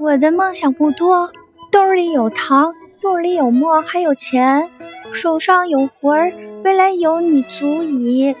我的梦想不多，兜里有糖，肚里有墨，还有钱，手上有魂儿，未来有你足矣。